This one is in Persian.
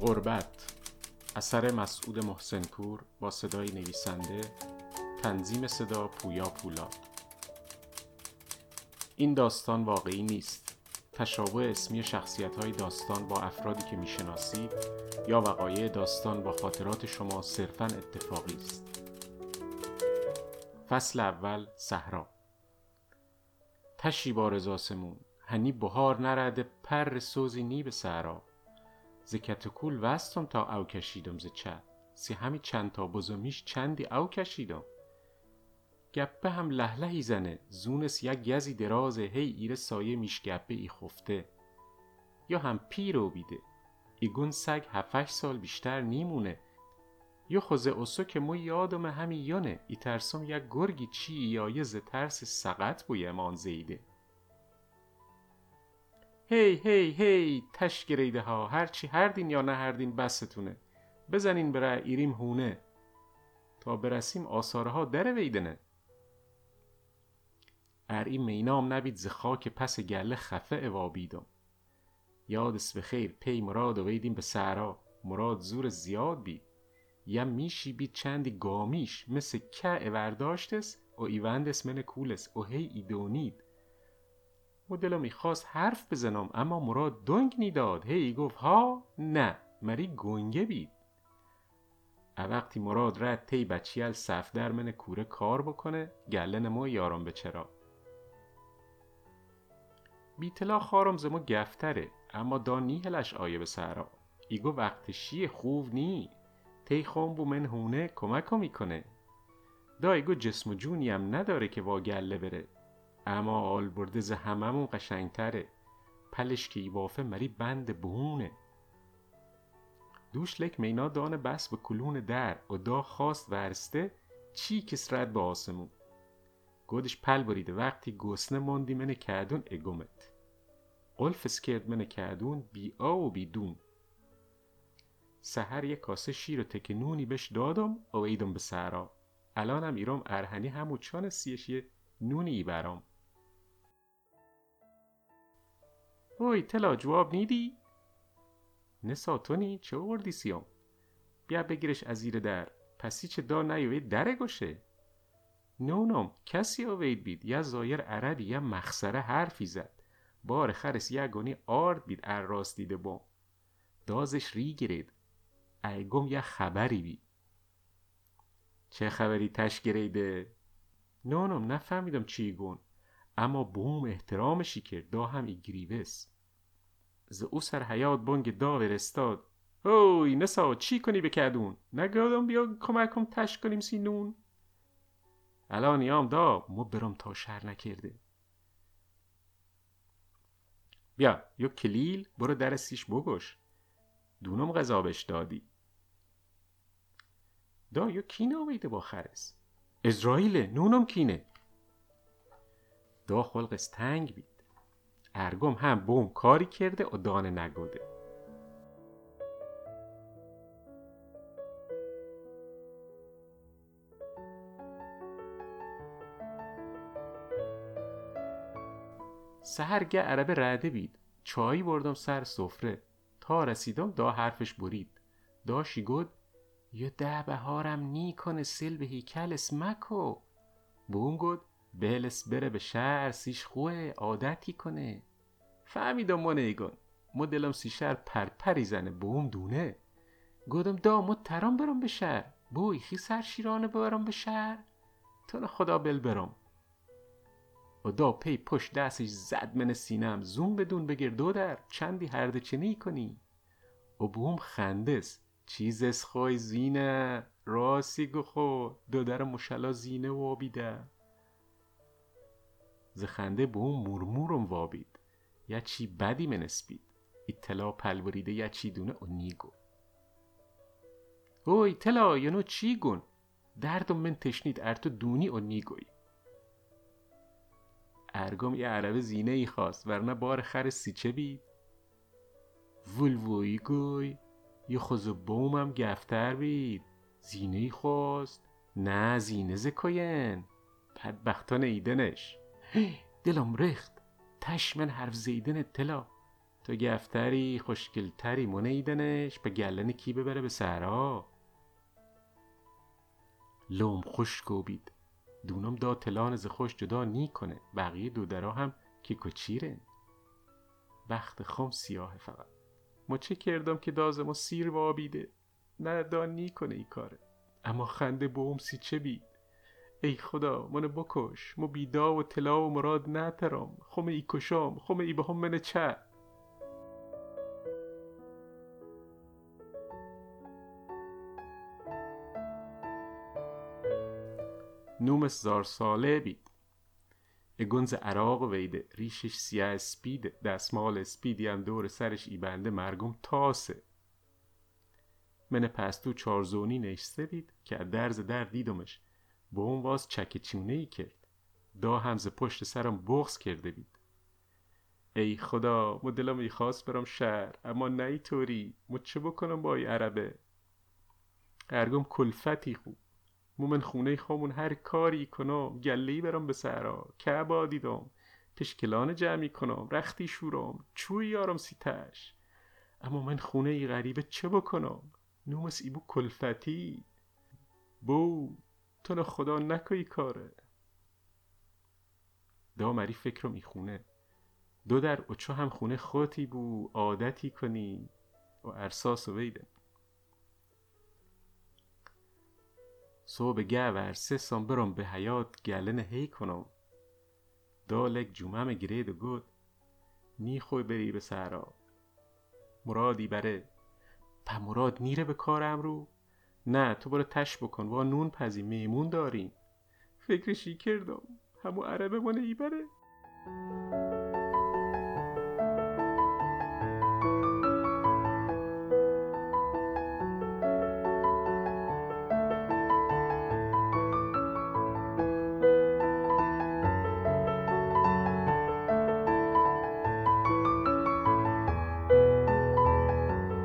غربت اثر مسعود محسنپور با صدای نویسنده تنظیم صدا پویا پولاد این داستان واقعی نیست. تشابه اسمی شخصیت های داستان با افرادی که می‌شناسید یا وقایع داستان با خاطرات شما صرفا اتفاقی است. فصل اول صحرا. تشی با رزاسمون هنی بهار نرده پر سوزی نی به سهرا ز کول وستم تا او کشیدم ز چه؟ سی همی چند تا بزمیش چندی او کشیدم؟ گپه هم لهلهی زنه زونس یک گزی درازه هی ایره سایه میش گپه ای خفته. یا هم پیرو بیده. ایگون سگ هفش سال بیشتر نیمونه. یا خوزه اوسو که مو یادم همی یونه ای ترسم یک گرگی چی یا ز ترس سقط بوی امان زیده. هی هی هی تش گریده ها. هرچی هردین یا نه هردین بستونه. بزنین بره ایریم هونه. تا برسیم آثارها در ویدنه. ار این مینام نبید ز خاک پس گله خفه اوابیدم یادس به خیر پی مراد ویدیم به سهرا مراد زور زیاد بید یم میشی بید چندی گامیش. مثل که اورداشتس و ایوندس من کولس و هی ایدونید. و دلو می‌خواست حرف بزنم اما مراد دنگ نیداد هی گفت ها نه. مری گنگه بید. وقتی مراد رد تی بچیل صف در من کوره کار بکنه گله نمو یارم به چرا. بیتلا خارم زمو گفتره اما دا نیهلش آیه به سهرا ایگو وقت شی خوب نی. تی خون بو من هونه کمک می‌کنه. دا ایگو جسم و جونی هم نداره که وا گله بره. اما آل برده ز هممون قشنگتره. پلش که ایوافه مری بند بهونه. دوش لک مینا دان بس به کلون در. و دا خواست ورسته چی کس رد به آسمون؟ گودش پل بریده. وقتی گسنه ماندی من کردون اگومت قلف کرد من کردون بی آ و بی دون. سهر یک کاسه شیر و تک نونی بش دادم و ایدم به سهرا الانم ایرام ارهنی همو چان سیش یه نونی برام. اوی تلا جواب نیدی؟ نسا تونی چه وردی سیام؟ بیا بگیرش از زیر در. پسی چه دا نیوید دره گوشه. نونم کسی آوید بید. یا زایر عربی یا مخسره حرفی زد. بار خرس یگانی آرد بید ار راست دیده بام. دازش ری گرید. ایگم یه خبری بید چه خبری تش گریده؟ نونم نفهمیدم چی گون. اما بوم کرد دا هم ای گریوس. ز او سر حیات بانگ دا ورستاد هوی نسا چی کنی بکردون نگادم بیا کمکم تش کنیم سی نون. الان یام دا مو برم تا شر نکرده. بیا یو کلیل برو در سیش بگوش دونم غذابش دادی. دا یو کینه آویده با خرس. ازرائیل نونم کینه. دا خلقش تنگ بید. ارگم هم بوم کاری کرده و دانه نگوده سهرگه عربه رده بید. چایی بردم سر سفره. تا رسیدم دا حرفش برید. داشی گود یه ده بهارم نی کنه سل به هیکلس مکو. بوم گود بلس بره به شهر سیش خوه عادتی کنه. فهمیدم ما نیگون ما دلم سی شهر پرپری زنه بوم دونه. گودم دا ما ترام برم به شهر. بوی خی سر شیرانه ببرم به شهر. تو خدا بل برم. و دا پی پشت دستش زد من سینم. زوم بدون بگیر دو در چندی هرده چنی کنی؟ و بوم خندس. چیزس خوی زینه. راستی گو خو. دو در مشلا زینه وابیده ز خنده بوم مرمورم وابید. یا چی بدی منسبید اطلاع پلوریده یا چی دونه و نیگو اوی تلا یعنو چی گون؟ دردم من تشنید ارتو دونی و نیگوی ارگم یه عربه زینه ای خواست ورنه بار خر سیچه بید. ولوی گوی یه خوز بومم گفتر بید. زینه ای خواست نه زینه زکوین بدبختان ایدنش. دلم رخت تش من حرف زیدن تلا تو گفتری خوشگلتری مونه ایدنش. به گلن کی ببره به سهرا لوم خشک بید دونم دا تلان ز خوش جدا نی کنه. بقیه دودرا هم که کچیره. وقت خم سیاه فقط. ما چه کردم که دازم سیر وابیده؟ نه دا نی کنه ای کاره. اما خنده بوم سی چه بید؟ ای خدا من بکش. مو بیدا و طلا و مراد نترام خم ای کشام خم ای بهم من چه؟ نومش زار ساله بید. گنز عراق ویده ریشش سیاه اسپیده دستمال اسپیدی هم دور سرش ای بنده مرگم تاسه. من پستو چارزونی نشسته بید که درز در دیدمش. با اون واز چک چونه ای کرد دا همز پشت سرم بغز کرده بید. ای خدا مو دلم ای خواست برم شهر اما نه طوری مو چه بکنم با ای عربه؟ ارگم کلفتی خوب مو من خونه خامون هر کاری کنم گله برم به سهرا که دیدم پشکلان جمعی کنم رختی شورم چوی یارم سیتش اما من خونه ای غریبه چه بکنم؟ نومس ای بو کلفتی. بو. تو خدا نکایی کاره. دا مری فکرم ای خونه دو در اوچو هم خونه خوتی بو عادتی کنی. و ارساس و ویده صبح گه و سه سام برم به حیات گلن هی کنم. دالک جمعه گرید و گود. نی خوی بری به سهرا مرادی بره. په مراد میره به کار امرو نه تو برو تش بکن. وا نون پزی. میمون داریم. فکرشی کردم همو عربه مانه ای بره